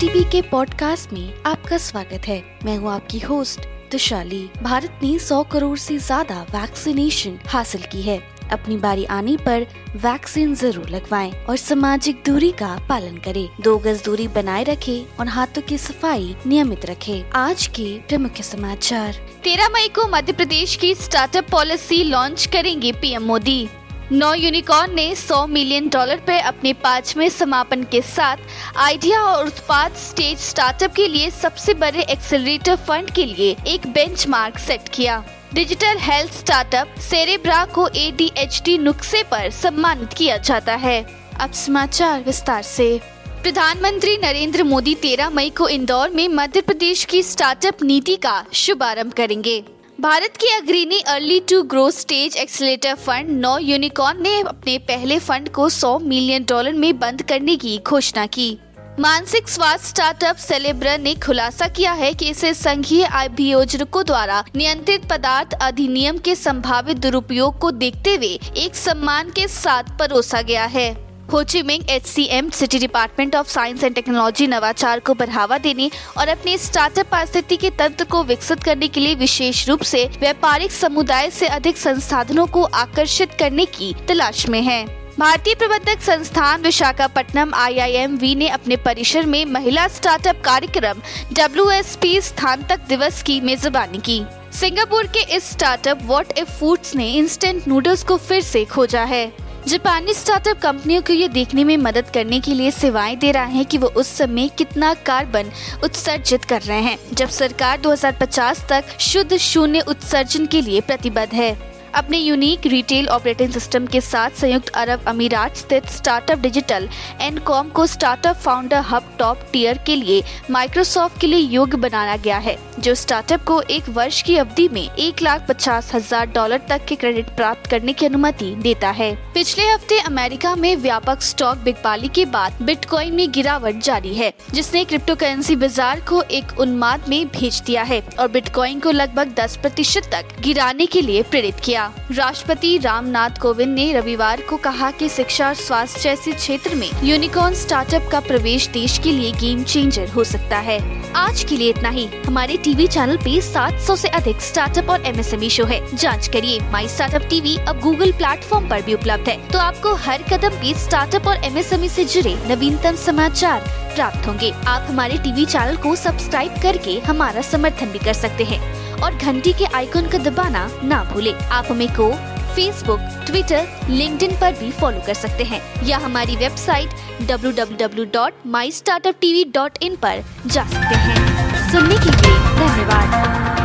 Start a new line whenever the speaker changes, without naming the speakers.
TV के podcast में आपका स्वागत है। मैं हूँ आपकी होस्ट तुशाली। भारत ने 100 करोड़ से ज़्यादा वैक्सीनेशन हासिल की है। अपनी बारी आने पर वैक्सीन ज़रूर लगवाएँ और सामाजिक दूरी का पालन करें। दो गज दूरी बनाए रखें और हाथों की सफ़ाई नियमित रखें। आज के प्रमुख समाचार।
तेरह मई को मध्य प्रदेश की स्टार्टअप पॉलिसी लॉन्च करेंगे पीएम मोदी। नौ यूनिकॉर्न ने 100 मिलियन डॉलर पर अपने पाँचवें समापन के साथ आइडिया और उत्पाद स्टेज स्टार्टअप के लिए सबसे बड़े एक्सेलरेटर फंड के लिए एक बेंचमार्क सेट किया। डिजिटल हेल्थ स्टार्टअप सेरेब्रा को एडीएचडी नुस्खे पर सम्मानित किया जाता है। अब समाचार विस्तार से। प्रधानमंत्री नरेंद्र मोदी 13 मई को इंदौर में मध्य प्रदेश की स्टार्टअप नीति का शुभारंभ करेंगे। भारत की अग्रणी अर्ली टू ग्रो स्टेज एक्सीटर फंड नौ यूनिकॉर्न ने अपने पहले फंड को 100 मिलियन डॉलर में बंद करने की घोषणा की। मानसिक स्वास्थ्य स्टार्टअप सेलेब्रा ने खुलासा किया है कि इसे संघीय अभियोजकों द्वारा नियंत्रित पदार्थ अधिनियम के संभावित दुरुपयोग को देखते हुए एक सम्मान के साथ परोसा गया है। Ho Chi Minh M city department of science and technology नवाचार को बढ़ावा देने और अपने स्टार्टअप पारिस्थितिकी तंत्र को विकसित करने के लिए विशेष रूप से व्यापारिक समुदाय से अधिक संसाधनों को आकर्षित करने की तलाश में है। भारतीय प्रबंधक संस्थान विशाखापट्टनम आईआईएमवी ने अपने परिसर में महिला स्टार्टअप कार्यक्रम डब्ल्यू स्थान तक दिवस की मेजबानी की। सिंगापुर के इस स्टार्टअप वॉट एफ़ फूड्स ने इंस्टेंट नूडल्स को फिर से खोजा है। जापानी स्टार्टअप कंपनियों को ये देखने में मदद करने के लिए सेवाएँ दे रहा है कि वो उस समय कितना कार्बन उत्सर्जित कर रहे हैं, जब सरकार 2050 तक शुद्ध शून्य उत्सर्जन के लिए प्रतिबद्ध है। अपने यूनिक रिटेल ऑपरेटिंग सिस्टम के साथ संयुक्त अरब अमीरात स्थित स्टार्टअप डिजिटल एंड कॉम को startup founder hub top tier के लिए माइक्रोसॉफ्ट के लिए योग्य बनाया गया है, जो स्टार्टअप को एक वर्ष की अवधि में एक लाख पचास हज़ार डॉलर तक के क्रेडिट प्राप्त करने की अनुमति देता है। पिछले हफ़्ते अमेरिका में व्यापक स्टॉक बिकपाली के बाद बिटकॉइन में गिरावट जारी है, जिसने क्रिप्टो करेंसी बाज़ार को एक उन्माद में भेज दिया है और बिटकॉइन को लगभग 10 प्रतिशत तक गिराने के लिए प्रेरित किया राष्ट्रपति रामनाथ कोविंद ने रविवार को कहा कि शिक्षा और स्वास्थ्य जैसे क्षेत्र में यूनिकॉर्न स्टार्टअप का प्रवेश देश के लिए गेम चेंजर हो सकता है। आज के लिए इतना ही। हमारे टीवी चैनल पे 700 से अधिक स्टार्टअप और एमएसएमई शो है। जाँच करिए। माई स्टार्टअप टीवी अब गूगल प्लेटफॉर्म पर भी उपलब्ध है। तो आपको हर कदम पे स्टार्टअप और एमएसएमई से जुड़े नवीनतम समाचार प्राप्त होंगे। आप हमारे टीवी चैनल को सब्सक्राइब करके हमारा समर्थन भी कर सकते हैं। और घंटी के आइकन का दबाना ना भूले। आप हमें को फेसबुक ट्विटर लिंक्डइन पर भी फॉलो कर सकते हैं। या हमारी वेबसाइट www.mystartuptv.in पर जा सकते हैं। सुनने के लिए धन्यवाद।